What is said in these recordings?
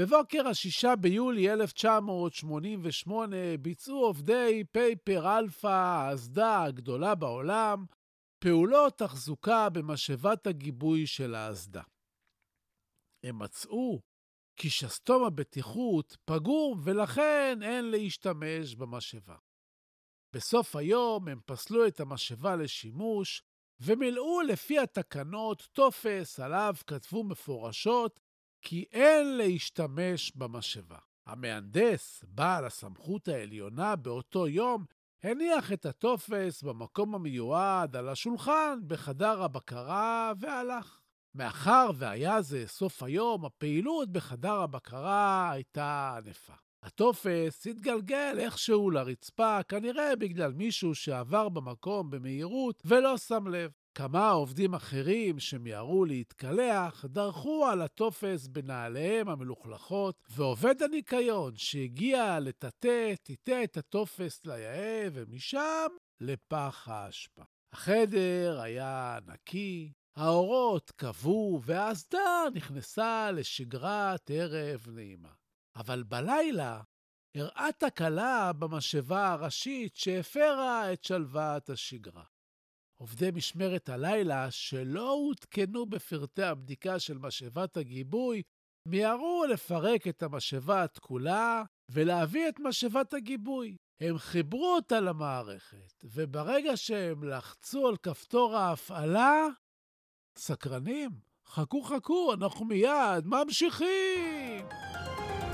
בבוקר השישה ביולי 1988 ביצעו עובדי פייפר אלפא, האסדה הגדולה בעולם, פעולות תחזוקה במשאבת הגיבוי של האסדה. הם מצאו כי שסתום הבטיחות פגום ולכן אין להשתמש במשאבה. בסוף היום הם פסלו את המשאבה לשימוש ומילאו לפי התקנות טופס עליו כתבו מפורשות כי אין להשתמש במשאבה. המהנדס, בעל הסמכות העליונה באותו יום, הניח את הטופס במקום המיועד על השולחן בחדר הבקרה והלך. מאחר והיה זה סוף היום, הפעילות בחדר הבקרה הייתה ענפה. הטופס התגלגל איכשהו לרצפה, כנראה בגלל מישהו שעבר במקום במהירות ולא שם לב. כמה עובדים אחרים שמיהרו להתקלח דרכו על הטופס בנעליהם המלוכלכות, ועובד הניקיון שהגיע לטאטא, טיטא את הטופס ליאה, ומשם לפח האשפה. החדר היה נקי, האורות כבו, והאסדה נכנסה לשגרת ערב נעימה. אבל בלילה הראה תקלה במשאבה הראשית שהפרה את שלוות השגרה. עובדי משמרת הלילה, שלא עודכנו בפרטי הבדיקה של משאבת הגיבוי, מיהרו לפרק את המשאבה התכולה ולהביא את משאבת הגיבוי. הם חיברו אותה למערכת, וברגע שהם לחצו על כפתור ההפעלה, סקרנים, חכו חכו, אנחנו מיד ממשיכים!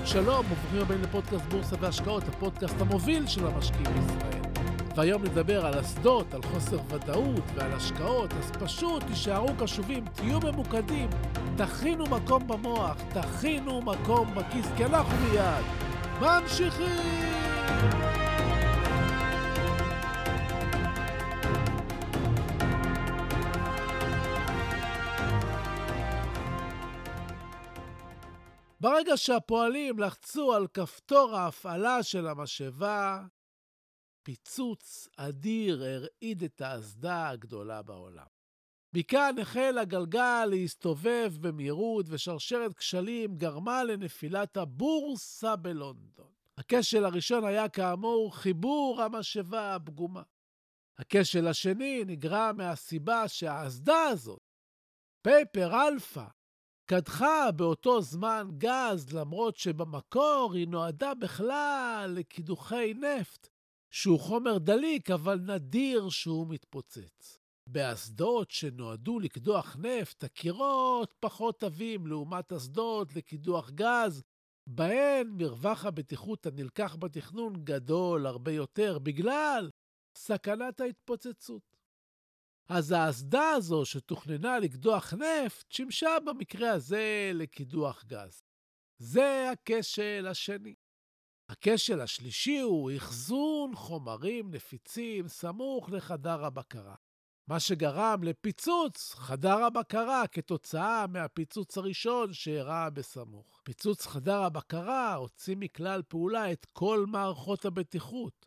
שלום, וברוכים הבאים לפודקאסט בורסה והשקעות, הפודקאסט המוביל של המשקיעים בישראל. והיום נדבר על אסדות, על חוסר ודאות ועל השקעות, אז פשוט תישארו קשובים, תהיו ממוקדים, תכינו מקום במוח, תכינו מקום בכיס, כי אנחנו מיד ממשיכים! ברגע שהפועלים לחצו על כפתור ההפעלה של המשאבה, פיצוץ אדיר הרעיד את האסדה הגדולה בעולם. מכאן החל הגלגל להסתובב במהירות, ושרשרת כשלים גרמה לנפילת הבורסה בלונדון. הכשל הראשון היה כאמור חיבור המשאבה הפגומה. הכשל השני נגרם מהסיבה שהאסדה הזאת, פייפר אלפא, קדחה באותו זמן גז, למרות שבמקור היא נועדה בכלל לקידוחי נפט, שהוא חומר דליק, אבל נדיר שהוא מתפוצץ. באסדות שנועדו לקדוח נפט, הקירות פחות עבים לעומת אסדות לקידוח גז, בהן מרווח הבטיחות הנלקח בתכנון גדול הרבה יותר בגלל סכנת ההתפוצצות. אז האסדה הזו שתוכננה לקדוח נפט, שימשה במקרה הזה לקידוח גז. זה הכשל השני. הכשל השלישי הוא אחזון חומרים נפיצים סמוך לחדר הבקרה, מה שגרם לפיצוץ חדר הבקרה כתוצאה מהפיצוץ הראשון שאירע בסמוך. פיצוץ חדר הבקרה הוציא מכלל פעולה את כל מערכות הבטיחות.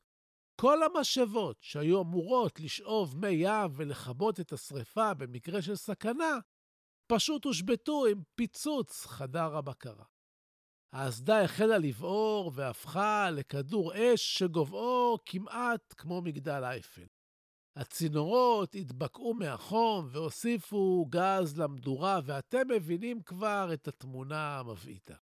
כל המשאבות שהיו אמורות לשאוב מי ים ולכבות את השרפה במקרה של סכנה, פשוט הושבתו עם פיצוץ חדר הבקרה. האסדה החלה לבעור והפכה לכדור אש שגובהו כמעט כמו מגדל אייפל. הצינורות התבקעו מהחום והוסיפו גז למדורה, ואתם מבינים כבר את התמונה המבעיתה.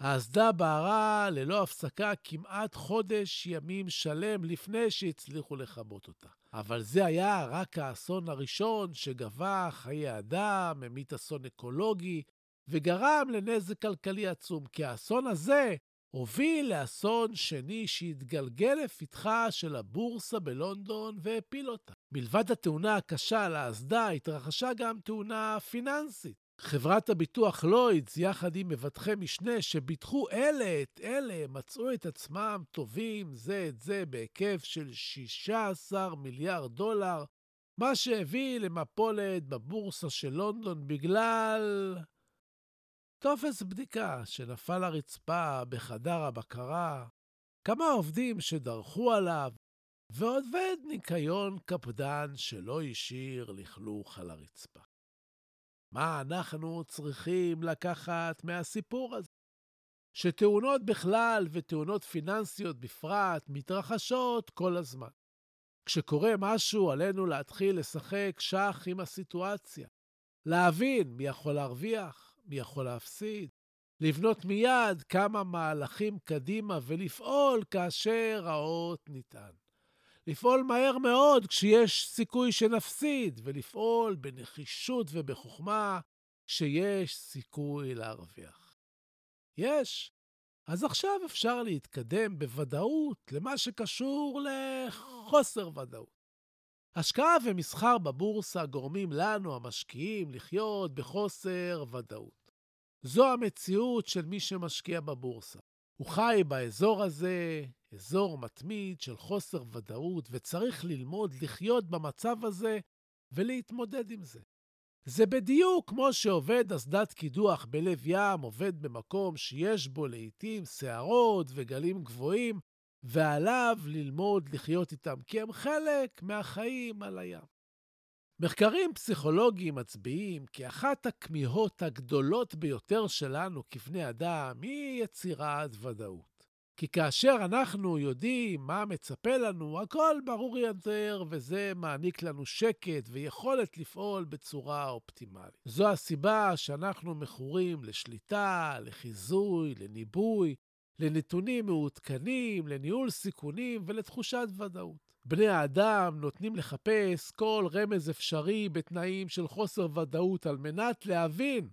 האסדה בערה ללא הפסקה כמעט חודש ימים שלם לפני שהצליחו לכבות אותה. אבל זה היה רק האסון הראשון שגבה חיי אדם, המית אסון אקולוגי, וגרם לנזק כלכלי עצום, כי האסון הזה הוביל לאסון שני שהתגלגל לפתחה של הבורסה בלונדון והפיל אותה. מלבד התאונה הקשה על האסדה, התרחשה גם תאונה פיננסית. חברת הביטוח לוידס, יחד עם מבטחי משנה שביטחו אלה את אלה, מצאו את עצמם טובים זה את זה בהיקף של 16 מיליארד דולר, מה שהביא למפולת בבורסה של לונדון בגלל טופס בדיקה שנפל לרצפה בחדר הבקרה, כמה עובדים שדרכו עליו, ועובד ניקיון קפדן שלא השאיר לכלוך על הרצפה. מה אנחנו צריכים לקחת מהסיפור הזה? שתאונות בכלל ותאונות פיננסיות בפרט מתרחשות כל הזמן. כשקורה משהו, עלינו להתחיל לשחק שח עם הסיטואציה. להבין מי יכול להרוויח, מי יכול להפסיד, לבנות מיד כמה מהלכים קדימה ולפעול כאשר האות ניתן. לפעול מהר מאוד כשיש סיכוי שנפסיד, ולפעול בנחישות ובחוכמה כשיש סיכוי להרוויח. יש. אז עכשיו אפשר להתקדם בוודאות למה שקשור לחוסר ודאות. השקעה ומסחר בבורסה גורמים לנו, המשקיעים, לחיות בחוסר ודאות. זו המציאות של מי שמשקיע בבורסה. הוא חי באזור הזה, אזור מתמיד של חוסר ודאות, וצריך ללמוד לחיות במצב הזה ולהתמודד עם זה. זה בדיוק כמו שעובד אסדת קידוח בלב ים עובד במקום שיש בו לעתים סערות וגלים גבוהים, ועליו ללמוד לחיות איתם, כי הם חלק מהחיים על הים. מחקרים פסיכולוגיים מצביעים כי אחת הכמיהות הגדולות ביותר שלנו כבני אדם היא יצירת ודאות. כי כאשר אנחנו יודעים מה מצפה לנו, הכל ברור יותר, וזה מעניק לנו שקט ויכולת לפעול בצורה אופטימלית. זו הסיבה שאנחנו מכורים לשליטה, לחיזוי, לניבוי, לנתונים מעודכנים, לניהול סיכונים ולתחושת ודאות. בני האדם נותנים לחפש כל רמז אפשרי בתנאים של חוסר ודאות על מנת להבין,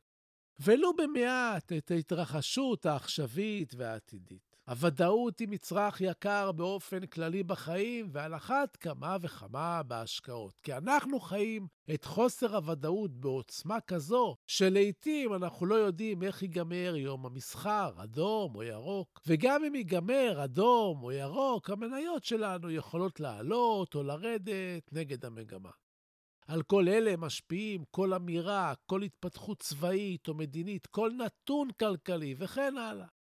ולו במעט, את ההתרחשות העכשווית והעתידית. הוודאות היא מצרך יקר באופן כללי בחיים, ועל אחת כמה וכמה בהשקעות. כי אנחנו חיים את חוסר הוודאות בעוצמה כזו, שלעיתים אנחנו לא יודעים איך ייגמר יום המסחר, אדום או ירוק. וגם אם ייגמר אדום או ירוק, המניות שלנו יכולות לעלות או לרדת נגד המגמה. על כל אלה משפיעים כל אמירה, כל התפתחות צבאית או מדינית, כל נתון כלכלי וכן הלאה.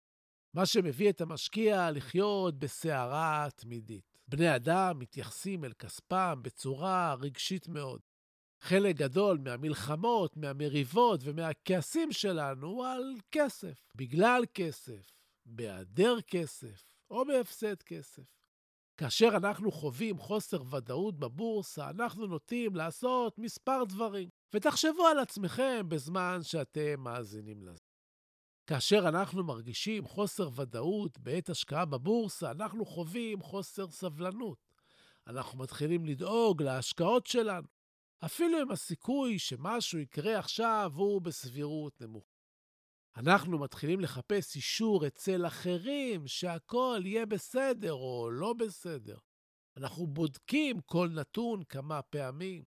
מה שמביא את המשקיע לחיות בסערה תמידית. בני אדם מתייחסים אל כספם בצורה רגשית מאוד. חלק גדול מהמלחמות, מהמריבות ומהכעסים שלנו הוא על כסף. בגלל כסף, בהיעדר כסף או בהפסד כסף. כאשר אנחנו חווים חוסר ודאות בבורסה, אנחנו נוטים לעשות מספר דברים. ותחשבו על עצמכם בזמן שאתם מאזינים לזה. כאשר אנחנו מרגישים חוסר ודאות בעת השקעה בבורסה, אנחנו חווים חוסר סבלנות. אנחנו מתחילים לדאוג להשקעות שלנו, אפילו אם הסיכוי שמשהו יקרה עכשיו הוא בסבירות נמוך. אנחנו מתחילים לחפש אישור אצל אחרים שהכל יהיה בסדר או לא בסדר. אנחנו בודקים כל נתון כמה פעמים.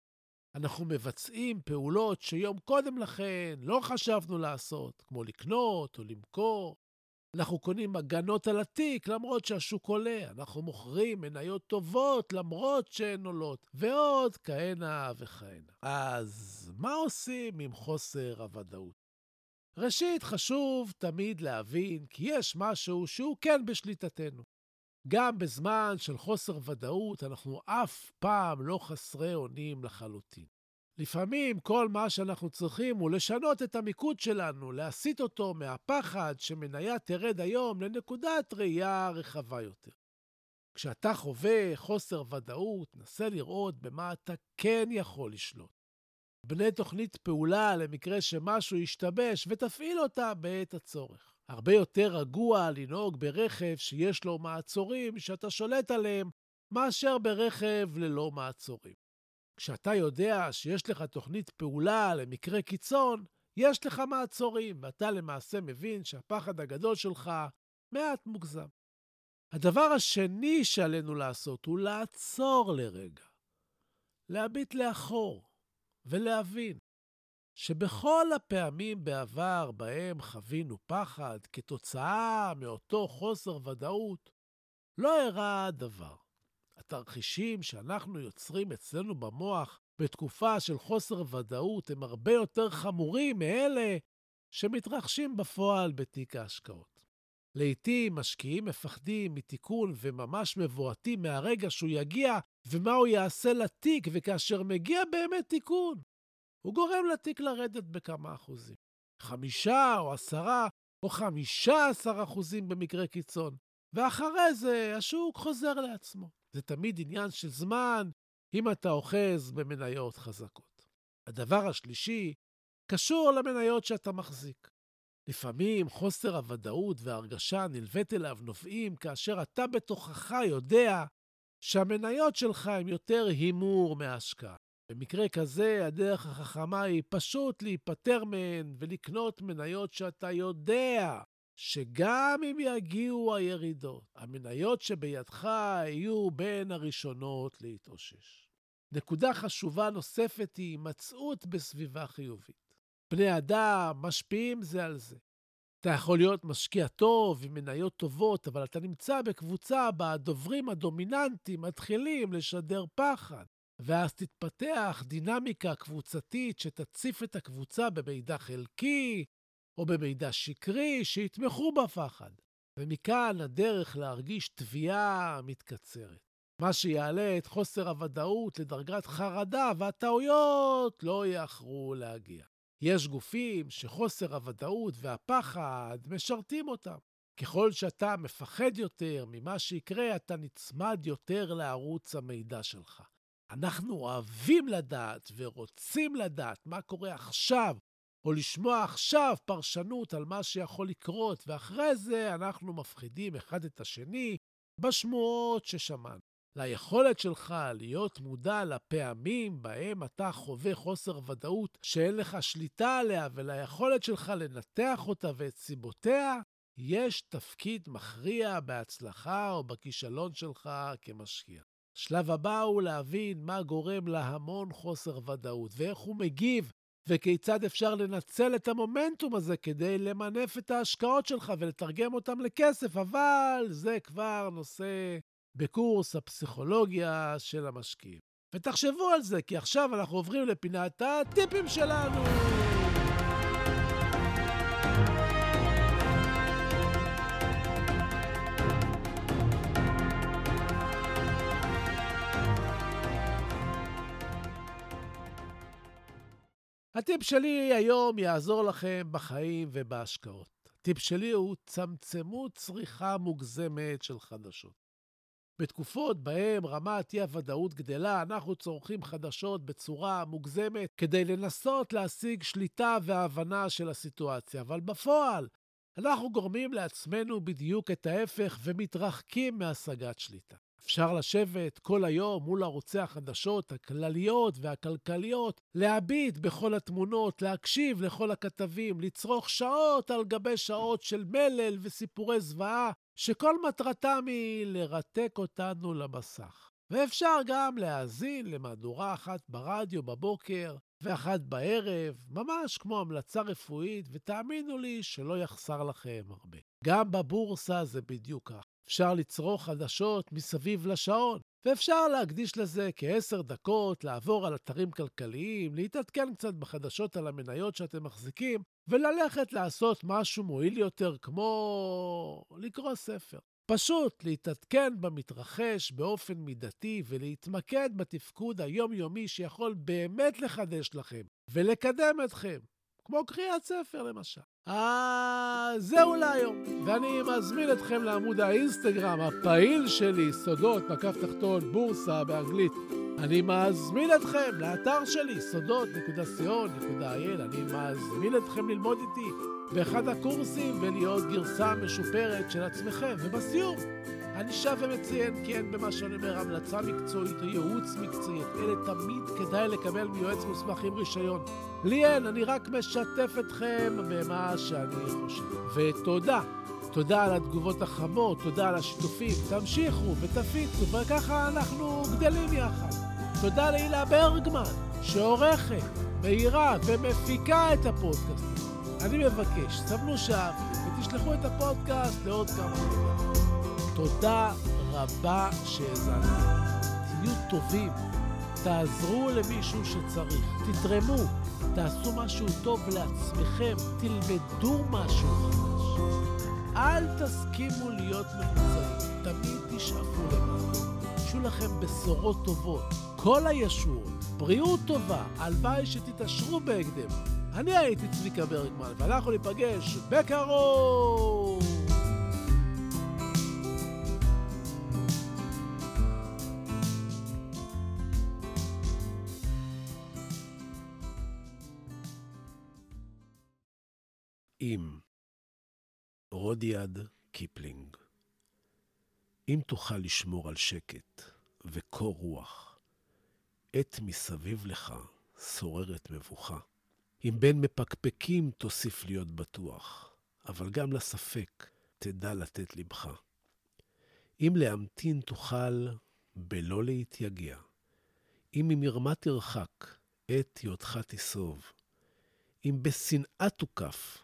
אנחנו מבצעים פעולות שיום קודם לכן לא חשבנו לעשות, כמו לקנות או למכור. אנחנו קונים הגנות על התיק למרות שהשוק עולה, אנחנו מוכרים מניות טובות למרות שהן עולות, ועוד כהנה וכהנה. אז מה עושים עם חוסר הוודאות? ראשית, חשוב תמיד להבין כי יש משהו שהוא כן בשליטתנו. גם בזמן של חוסר ודאות, אנחנו אף פעם לא חסרי אונים לחלוטין. לפעמים כל מה שאנחנו צריכים הוא לשנות את המיקוד שלנו, להסיט אותו מהפחד שמניה תרד היום לנקודת ראייה רחבה יותר. כשאתה חווה חוסר ודאות, נסה לראות במה אתה כן יכול לשלוט. בנה תוכנית פעולה למקרה שמשהו ישתבש ותפעיל אותה בעת הצורך. הרבה יותר רגוע לנהוג ברכב שיש לו מעצורים שאתה שולט עליהם, מאשר ברכב ללא מעצורים. כשאתה יודע שיש לך תוכנית פעולה למקרה קיצון, יש לך מעצורים, ואתה למעשה מבין שהפחד הגדול שלך מעט מוגזם. הדבר השני שעלינו לעשות הוא לעצור לרגע, להביט לאחור ולהבין שבכל הפעמים בעבר בהם חווינו פחד כתוצאה מאותו חוסר ודאות, לא אירע דבר. התרחישים שאנחנו יוצרים אצלנו במוח בתקופה של חוסר ודאות הם הרבה יותר חמורים מאלה שמתרחשים בפועל בתיק ההשקעות. לעתים משקיעים מפחדים מתיקון וממש מבועטים מהרגע שהוא יגיע ומה הוא יעשה לתיק, וכאשר מגיע באמת תיקון, הוא גורם לתיק לרדת בכמה אחוזים. חמישה או עשרה או חמישה עשר אחוזים במקרה קיצון. ואחרי זה השוק חוזר לעצמו. זה תמיד עניין של זמן אם אתה אוחז במניות חזקות. הדבר השלישי קשור למניות שאתה מחזיק. לפעמים חוסר הוודאות וההרגשה הנלווית אליו נובעים כאשר אתה בתוכך יודע שהמניות שלך הן יותר הימור מהשקעה. במקרה כזה, הדרך החכמה היא פשוט להיפטר מהן ולקנות מניות שאתה יודע שגם אם יגיעו הירידות, המניות שבידך יהיו בין הראשונות להתאושש. נקודה חשובה נוספת היא הימצאות בסביבה חיובית. בני אדם משפיעים זה על זה. אתה יכול להיות משקיע טוב עם מניות טובות, אבל אתה נמצא בקבוצה בה הדוברים הדומיננטיים מתחילים לשדר פחד, ואז תתפתח דינמיקה קבוצתית שתציף את הקבוצה במידע חלקי או במידע שקרי שיתמכו בפחד. ומכאן הדרך להרגיש תביעה מתקצרת. מה שיעלה את חוסר הוודאות לדרגת חרדה, והטעויות לא יאחרו להגיע. יש גופים שחוסר הוודאות והפחד משרתים אותם. ככל שאתה מפחד יותר ממה שיקרה, אתה נצמד יותר לערוץ המידע שלך. אנחנו אוהבים לדעת ורוצים לדעת מה קורה עכשיו, או לשמוע עכשיו פרשנות על מה שיכול לקרות, ואחרי זה אנחנו מפחידים אחד את השני בשמועות ששמענו. ליכולת שלך להיות מודע לפעמים בהם אתה חווה חוסר ודאות שאין לך שליטה עליה, וליכולת שלך לנתח אותה ואת סיבותיה, יש תפקיד מכריע בהצלחה או בכישלון שלך כמשקיע. השלב הבא הוא להבין מה גורם להמון חוסר ודאות ואיך הוא מגיב וכיצד אפשר לנצל את המומנטום הזה כדי למנף את ההשקעות שלך ולתרגם אותם לכסף, אבל זה כבר נושא בקורס הפסיכולוגיה של המשקיעים. ותחשבו על זה, כי עכשיו אנחנו עוברים לפינת הטיפים שלנו. הטיפ שלי היום יעזור לכם בחיים ובהשקעות. הטיפ שלי הוא צמצמו צריכה מוגזמת של חדשות. בתקופות בהן רמת אי-הוודאות גדלה, אנחנו צורכים חדשות בצורה מוגזמת כדי לנסות להשיג שליטה והבנה של הסיטואציה, אבל בפועל אנחנו גורמים לעצמנו בדיוק את ההפך ומתרחקים מהשגת שליטה. אפשר לשבת כל היום מול ערוצי החדשות הכלליות והכלכליות, להביט בכל התמונות, להקשיב לכל הכתבים, לצרוך שעות על גבי שעות של מלל וסיפורי זוועה, שכל מטרתם היא לרתק אותנו למסך. ואפשר גם להאזין למהדורה אחת ברדיו בבוקר ואחת בערב, ממש כמו המלצה רפואית, ותאמינו לי שלא יחסר לכם הרבה. גם בבורסה זה בדיוק כך. אפשר לצרוך חדשות מסביב לשעון, ואפשר להקדיש לזה כעשר דקות, לעבור על אתרים כלכליים, להתעדכן קצת בחדשות על המניות שאתם מחזיקים, וללכת לעשות משהו מועיל יותר, כמו לקרוא ספר. פשוט להתעדכן במתרחש באופן מידתי ולהתמקד בתפקוד היומיומי שיכול באמת לחדש לכם ולקדם אתכם, כמו קריאת ספר למשל. אז זהו להיום, ואני מזמין אתכם לעמוד האינסטגרם הפעיל שלי, סודות, מקף תחתון, בורסה באנגלית. אני מזמין אתכם לאתר שלי, סודות.co.il, אני מזמין אתכם ללמוד איתי באחד הקורסים ולהיות גרסה משופרת של עצמכם. ובסיום, אני שב ומציין אין במה שאני אומר המלצה מקצועית או ייעוץ מקצועי. אלה תמיד כדאי לקבל מיועץ מוסמך עם רישיון. לי אין, אני רק משתף אתכם במה שאני חושב. ותודה. תודה על התגובות החמות, תודה על השיתופים. תמשיכו ותפיצו, וככה אנחנו גדלים יחד. תודה להילה ברגמן, שעורכת, מאירה ומפיקה את הפודקאסט. אני מבקש, סבלו שאהבתם ותשלחו את הפודקאסט לעוד כמה דברים. תודה רבה שהאזנתם. תהיו טובים, תעזרו למישהו שצריך, תתרמו, תעשו משהו טוב לעצמכם, תלמדו משהו חדש. אל תסכימו להיות ממוצעים, תמיד תשאפו למעלה. שיהיו לכם בשורות טובות, כל הישועות, בריאות טובה, הלוואי שתתעשרו בהקדם. אני הייתי צביקה ברגמן, ואנחנו ניפגש בקרוב! אם רודיארד קיפלינג אם תוכל לשמור על שקט וקור רוח, עת מסביב לך שוררת מבוכה. אם בין מפקפקים תוסיף להיות בטוח, אבל גם לספק תדע לתת לבך. אם להמתין תוכל בלא להתייגע, אם ממרמה תרחק, עת היותך תסוב, אם בשנאה תוקף,